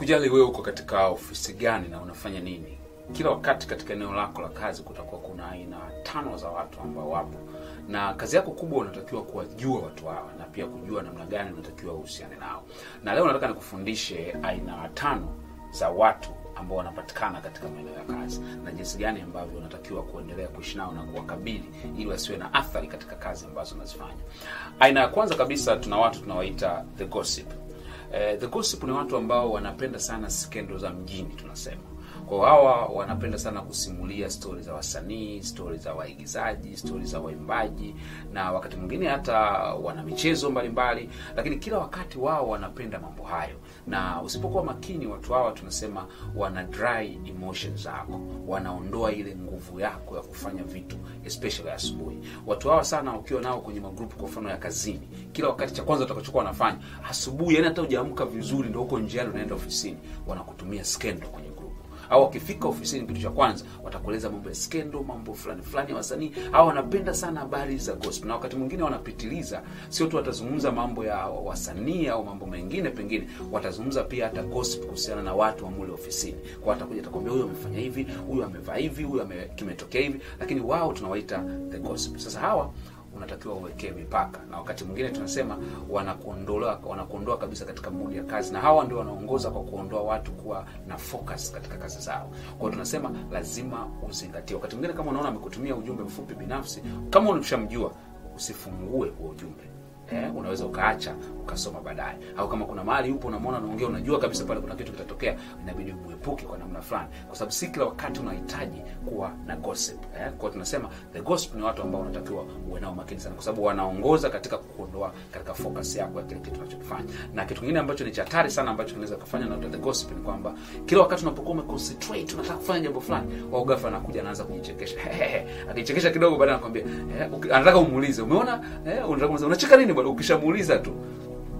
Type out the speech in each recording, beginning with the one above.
kujali wewe uko katika ofisi gani na unafanya nini. Kila wakati katika eneo lako la kazi kutakuwa kuna aina tano za watu ambao wapo, na kazi yako kubwa unatakiwa kuwajua watu hawa na pia kujua namna gani unatakiwa uhusiane nao. Na leo nataka nikufundishe aina tano za watu ambao wanapatikana katika maeneo ya kazi na jinsi gani ambavyo unatakiwa kuendelea kuishi nao na kuwakabili ili wasiwe na athari katika kazi ambazo unazifanya. Aina ya kwanza kabisa tuna watu tunawaita the gossip. Eh, the gossip ni watu ambao wanapenda sana skendo za mjini tunasema. Kwa hawa wanapenda sana kusimulia stori za wasanii, stori za waigizaji, stori za waimbaji na wakati mwingine hata wana michezo mbalimbali, lakini kila wakati wao wanapenda mambo hayo, na usipokuwa makini, watu hawa tunasema wana dry emotions zako, wanaondoa ile nguvu yako ya kufanya vitu especially asubuhi. Watu hawa sana ukiwa nao kwenye magrupu, kwa mfano ya kazini, kila wakati cha kwanza utakachokuwa wanafanya asubuhi, yani hata hujaamka vizuri, ndio huko njiani unaenda ofisini, wanakutumia skendo kwenye au wakifika ofisini, kitu cha kwanza watakueleza mambo ya skendo, mambo fulani fulani ya wasanii. Au wanapenda sana habari za gosp na wakati mwingine wanapitiliza, sio tu watazungumza mambo ya wasanii au mambo mengine, pengine watazungumza pia hata gosp kuhusiana na watu wa mule ofisini. Kwa atakuja atakwambia, huyu amefanya hivi, huyu amevaa hivi, huyu kimetokea hivi, lakini wao tunawaita the gossip. Sasa hawa unatakiwa uwekee mipaka, na wakati mwingine tunasema wanakuondoa wanakuondoa kabisa katika mudi ya kazi, na hawa ndio wanaongoza kwa kuondoa watu kuwa na focus katika kazi zao. Kwa hiyo tunasema lazima uzingatie. Wakati mwingine kama unaona amekutumia ujumbe mfupi binafsi, kama unamshamjua usifungue huo ujumbe. Eh, unaweza ukaacha ukasoma baadaye, au kama kuna mahali upo unamwona anaongea, unajua kabisa pale kuna kitu kitatokea, inabidi umuepuke kwa namna fulani, kwa sababu si kila wakati unahitaji kuwa na gossip eh. Kwa tunasema the gossip ni watu ambao unatakiwa uwe nao makini sana, kwa sababu wanaongoza katika kuondoa katika focus yako ya kile kitu unachokifanya. Na kitu kingine ambacho ni cha hatari sana ambacho kinaweza kufanya na the gossip ni kwamba kila wakati unapokuwa umeconcentrate unataka kufanya jambo fulani, wao ghafla anakuja anaanza kujichekesha akichekesha kidogo, baadaye anakwambia eh, anataka umuulize, umeona eh, unataka unacheka nini? Ukishamuuliza tu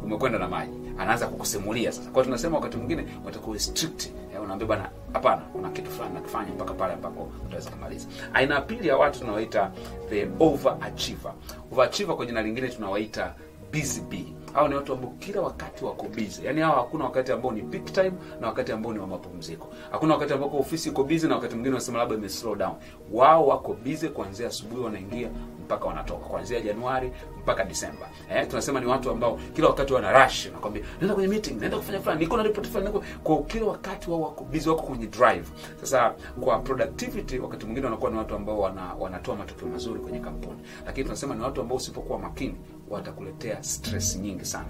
umekwenda na maji, anaanza kukusimulia sasa. Kwa tunasema wakati mwingine watakuwa strict, eh, unaambia bwana, hapana, kuna kitu fulani nakifanya mpaka pale ambapo utaweza kumaliza. Aina ya pili ya watu tunawaita the overachiever. Overachiever kwa jina lingine tunawaita busy bee. Hao ni watu ambao kila wakati wako busy. Yaani hao hakuna wakati ambao ni peak time na wakati ambao ni wa mapumziko. Hakuna wakati ambao ofisi iko busy na wakati mwingine wanasema labda slow down. Wao wako busy kuanzia asubuhi wanaingia mpaka wanatoka kuanzia Januari mpaka Disemba. Eh, tunasema ni watu ambao kila wakati wana rush, nakwambia naenda kwenye meeting, naenda kufanya fulani, niko na report fulani, kwa kila wakati wao wako busy, wako kwenye drive. Sasa kwa productivity, wakati mwingine wanakuwa ni watu ambao wana, wanatoa matokeo mazuri kwenye kampuni, lakini tunasema ni watu ambao usipokuwa makini watakuletea stress nyingi sana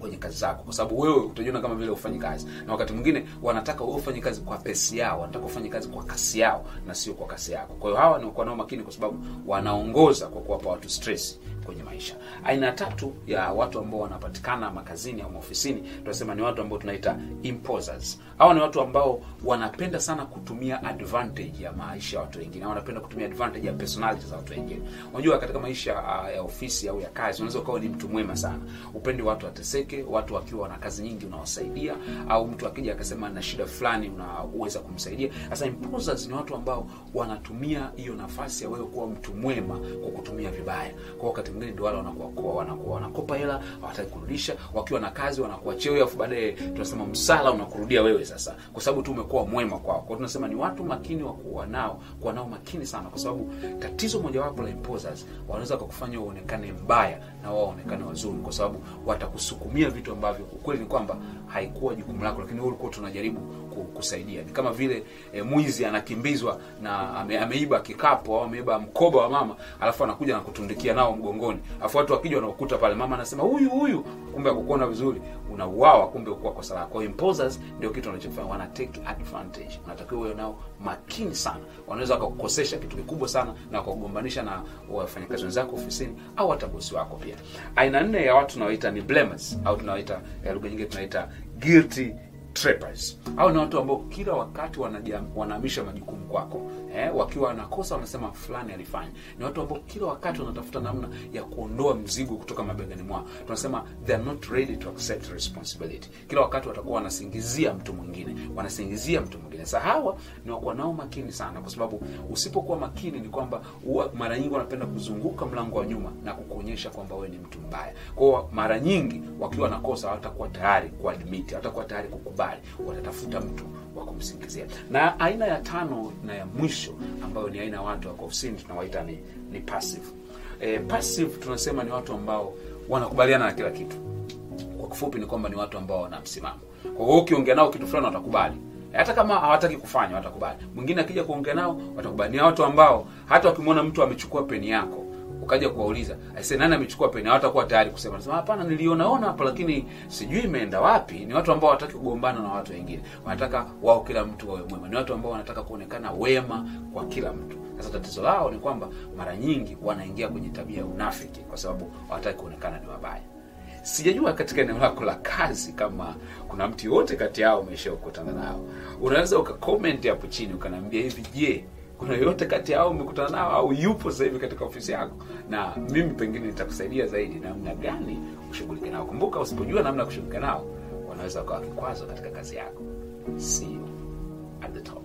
kwenye kazi zako, kwa sababu wewe utajiona kama vile ufanyi kazi, na wakati mwingine wanataka wewe ufanye kazi kwa pesi yao, wanataka ufanye kazi kwa kasi yao na sio kwa kasi yako. Kwa hiyo hawa ni kwa nao makini, kwa sababu wanaongoza kwa kuwapa watu stress kwenye maisha. Aina tatu ya watu ambao wanapatikana makazini au maofisini, tunasema ni watu ambao tunaita imposers. Hawa ni watu ambao wanapenda sana kutumia advantage ya maisha ya watu wengine, wanapenda kutumia advantage ya personality za watu wengine. Unajua, katika maisha uh, ya ofisi au ya kazi, unaweza ukawa ni mtu mwema sana, upendi watu wateseke, watu wakiwa wana kazi nyingi unawasaidia, au mtu akija akasema na shida fulani unaweza kumsaidia. Sasa ni watu ambao wanatumia hiyo nafasi ya wewe kuwa mtu mwema kwa kutumia vibaya. Kwa wakati mwingine ndio wale wanakuwa wanakuwa wanakopa hela, hawataki kurudisha, wakiwa na kazi wanakuwa wewe, afu baadaye tunasema msala unakurudia wewe sasa, kwa sababu tu umekuwa mwema kwao. Kwa tunasema ni watu makini wa kuwa nao, kuwa nao makini sana, kwa sababu tatizo mojawapo la imposers, wanaweza kukufanya uonekane mbaya na wao waonekane wazuri, kwa sababu watakusukumia vitu ambavyo ukweli ni kwamba haikuwa jukumu lako, lakini wewe ulikuwa tunajaribu kusaidia. Ni kama vile e, mwizi anakimbizwa na ame, ameiba kikapu au ameiba mkoba wa mama, alafu anakuja na kutundikia nao mgongoni, alafu watu wakija wanaokuta pale, mama anasema huyu huyu, kumbe akukuona vizuri, unauawa, kumbe ukuwa kwa lako. Kwa imposers ndio kitu wanachofanya, wana take advantage. Unatakiwa uwe nao makini sana, wanaweza wakakukosesha kitu kikubwa sana na wakakugombanisha na wafanyakazi wenzako ofisini au hata bosi wako pia. Aina nne ya watu tunawaita ni blamers au tunawaita lugha nyingine tunaita guilty trappers. Hao ni watu ambao kila wakati wanahamisha majukumu kwako. Eh, wakiwa wanakosa wanasema fulani alifanya. Ni watu ambao kila wakati wanatafuta namna ya kuondoa mzigo kutoka mabegani mwao. Tunasema they are not ready to accept responsibility. Kila wakati watakuwa wanasingizia mtu mwingine, wanasingizia mtu. Sasa hawa ni wakuwa nao makini sana, kwa sababu usipokuwa makini ni kwamba mara nyingi wanapenda kuzunguka mlango wa nyuma na kukuonyesha kwamba wewe ni mtu mbaya. Kwao mara nyingi wakiwa nakosa, hawatakuwa tayari kuadmiti, hawatakuwa tayari kukubali watatafuta mtu wa kumsingizia. Na aina ya tano na ya mwisho ambayo ni aina ya watu wako ofisini tunawaita ni, ni passive. E, passive tunasema ni watu ambao wanakubaliana na kila kitu. Kwa kifupi ni kwamba ni watu ambao wana kwa hiyo ukiongea nao kitu fulani watakubali hata kama hawataki kufanya watakubali. Mwingine akija kuongea nao watakubali. Ni watu ambao hata wakimwona mtu amechukua peni yako ukaja kuwauliza aise nani amechukua peni? Hawatakuwa tayari kusema. Nasema hapana nilionaona hapa lakini sijui imeenda wapi. Ni watu ambao hawataki kugombana na watu wengine. Wanataka wao kila mtu wawe mwema. Ni watu ambao wanataka kuonekana wema kwa kila mtu. Sasa tatizo lao ni kwamba mara nyingi wanaingia kwenye tabia ya unafiki kwa sababu hawataki kuonekana ni wabaya sijajua katika eneo lako la kazi kama kuna mtu yote kati yao umesha kukutana nao. Unaweza ukakomenti hapo chini ukanaambia hivi je kuna yoyote kati yao umekutana nao au yupo sasa hivi katika ofisi yako? Na mimi pengine nitakusaidia zaidi namna gani ushughulike nao. Kumbuka usipojua namna ya kushughulika nao wanaweza wakawa kikwazo katika kazi yako. See you at the top